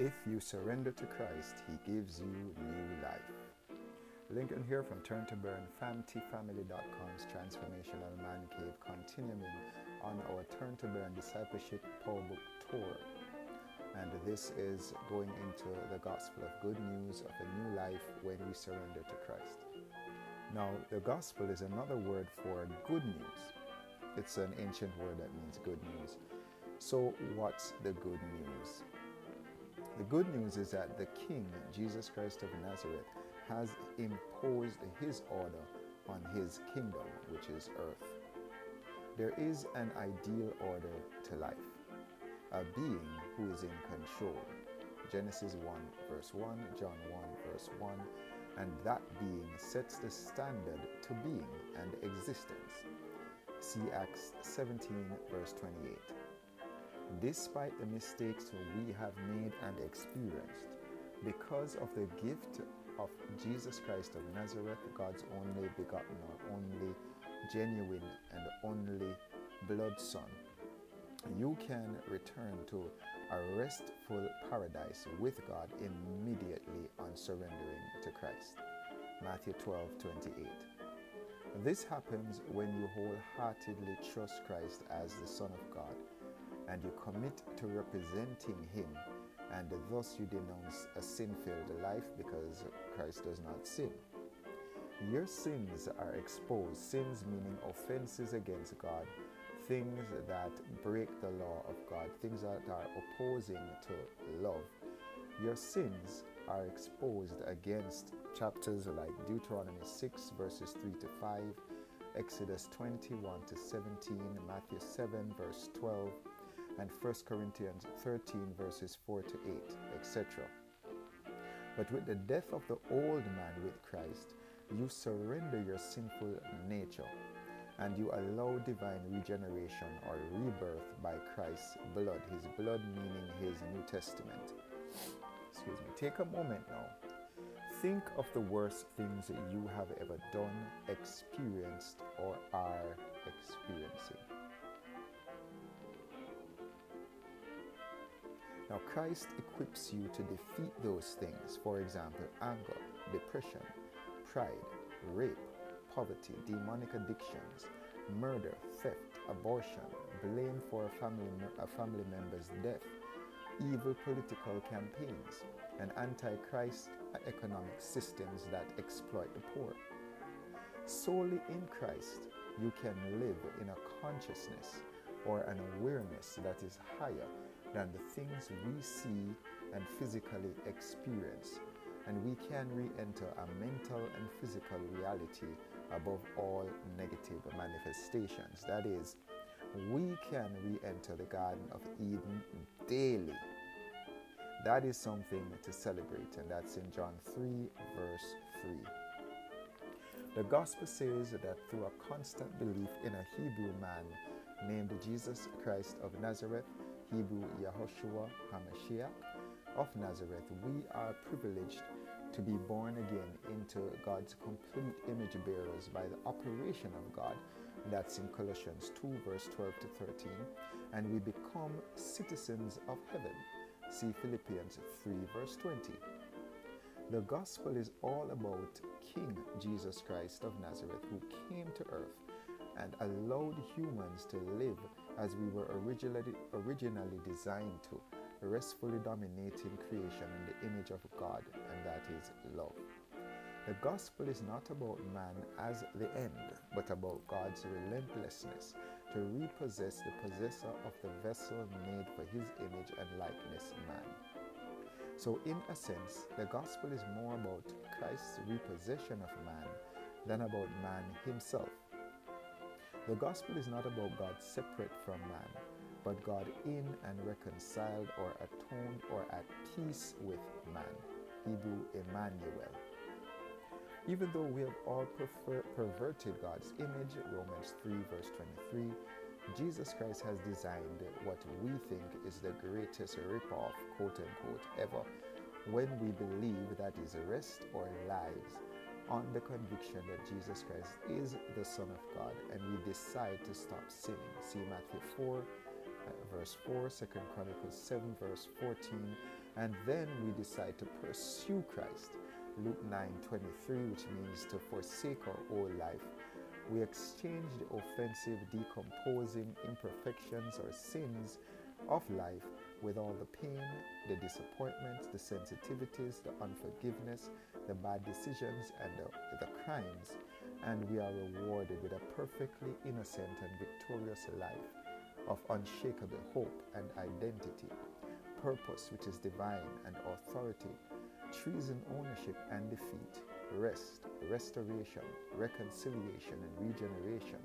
If you surrender to Christ, He gives you new life. Lincoln here from Turn to Burn, FamTFamily.com's Transformational Man Cave, continuing on our Turn to Burn Discipleship Power Book Tour. And this is going into the gospel of good news of a new life when we surrender to Christ. Now, the gospel is another word for good news. It's an ancient word that means good news. So, what's the good news? The good news is that the King, Jesus Christ of Nazareth, has imposed his order on his kingdom, which is earth. There is an ideal order to life, a being who is in control. Genesis 1, verse 1, John 1, verse 1, and that being sets the standard to being and existence. See Acts 17, verse 28 despite the mistakes we have made and experienced, because of the gift of Jesus Christ of Nazareth, God's only begotten or only genuine and only blood Son, you can return to a restful paradise with God immediately on surrendering to Christ. Matthew 12 28. This happens when you wholeheartedly trust Christ as the Son of God and you commit to representing Him, and thus you denounce a sin filled life because Christ does not sin. Your sins are exposed, sins meaning offenses against God, things that break the law of God, things that are opposing to love. Your sins are exposed against chapters like Deuteronomy 6, verses 3 to 5, Exodus 21 to 17, Matthew 7, verse 12, and 1 Corinthians 13, verses 4 to 8, etc. But with the death of the old man with Christ, you surrender your sinful nature and you allow divine regeneration or rebirth by Christ's blood, his blood meaning his New Testament. Excuse me. Take a moment now. Think of the worst things you have ever done, experienced, or are experiencing. Now, Christ equips you to defeat those things, for example, anger, depression, pride, rape, poverty, demonic addictions, murder, theft, abortion, blame for a family, a family member's death, evil political campaigns, and antichrist economic systems that exploit the poor. Solely in Christ, you can live in a consciousness or an awareness that is higher than the things we see and physically experience. And we can re enter a mental and physical reality above all negative manifestations. That is, we can re enter the Garden of Eden daily. That is something to celebrate, and that's in John 3, verse 3. The gospel says that through a constant belief in a Hebrew man named Jesus Christ of Nazareth, Hebrew Yahushua HaMashiach of Nazareth, we are privileged to be born again into God's complete image bearers by the operation of God. That's in Colossians 2, verse 12 to 13. And we become citizens of heaven. See Philippians 3, verse 20. The gospel is all about King Jesus Christ of Nazareth, who came to earth and allowed humans to live as we were originally, originally designed to, restfully dominating creation in the image of God, and that is love. The gospel is not about man as the end, but about God's relentlessness to repossess the possessor of the vessel made for his image and likeness, man. So, in a sense, the gospel is more about Christ's repossession of man than about man himself. The gospel is not about God separate from man, but God in and reconciled or atoned or at peace with man. Hebrew Emmanuel. Even though we have all prefer- perverted God's image, Romans 3, verse 23, Jesus Christ has designed what we think is the greatest ripoff, quote unquote, ever when we believe that is his rest or lies on the conviction that Jesus Christ is the Son of God and we decide to stop sinning. See Matthew 4, uh, verse 4, 2 Chronicles 7, verse 14, And then we decide to pursue Christ. Luke 9:23, which means to forsake our old life. We exchange the offensive, decomposing imperfections or sins of life with all the pain, the disappointments, the sensitivities, the unforgiveness, the bad decisions, and the, the crimes, and we are rewarded with a perfectly innocent and victorious life of unshakable hope and identity, purpose which is divine and authority, treason, ownership and defeat, rest, restoration, reconciliation and regeneration,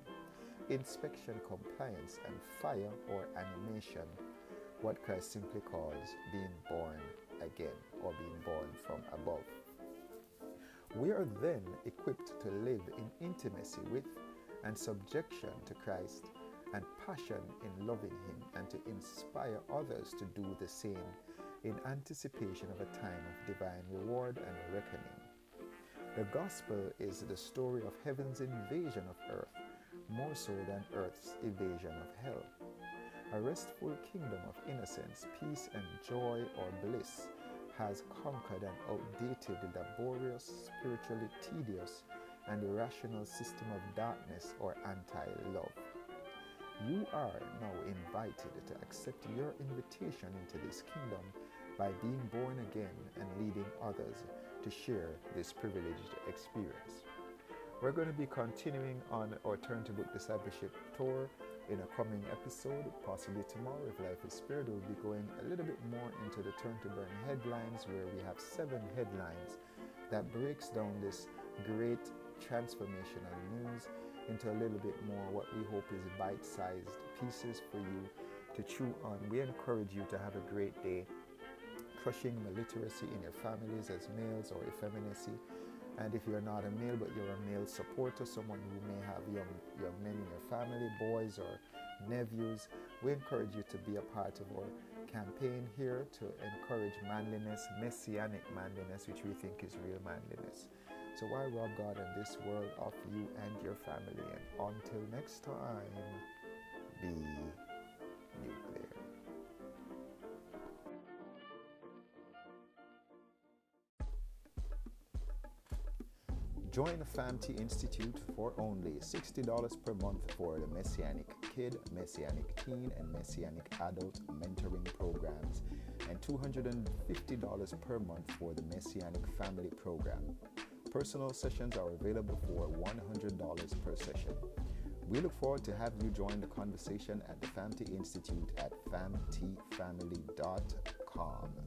inspection, compliance, and fire or animation what Christ simply calls being born again or being born from above. We are then equipped to live in intimacy with and subjection to Christ and passion in loving Him and to inspire others to do the same in anticipation of a time of divine reward and reckoning. The gospel is the story of heaven's invasion of earth, more so than earth's evasion of hell a restful kingdom of innocence, peace, and joy or bliss has conquered an outdated, the laborious, spiritually tedious, and irrational system of darkness or anti love. You are now invited to accept your invitation into this kingdom by being born again and leading others to share this privileged experience. We're going to be continuing on our Turn to Book Discipleship tour in a coming episode, possibly tomorrow if life is spared, we'll be going a little bit more into the Turn to Burn headlines where we have seven headlines that breaks down this great transformational news into a little bit more what we hope is bite-sized pieces for you to chew on. We encourage you to have a great day crushing illiteracy in your families as males or effeminacy and if you're not a male but you're a male supporter, someone who may have young, young men in your family, boys or nephews, we encourage you to be a part of our campaign here to encourage manliness, messianic manliness, which we think is real manliness. So why rob God in this world of you and your family? And until next time, be Join the FAMT Institute for only $60 per month for the Messianic Kid, Messianic Teen, and Messianic Adult mentoring programs, and $250 per month for the Messianic Family Program. Personal sessions are available for $100 per session. We look forward to have you join the conversation at the FAMT Institute at famtfamily.org.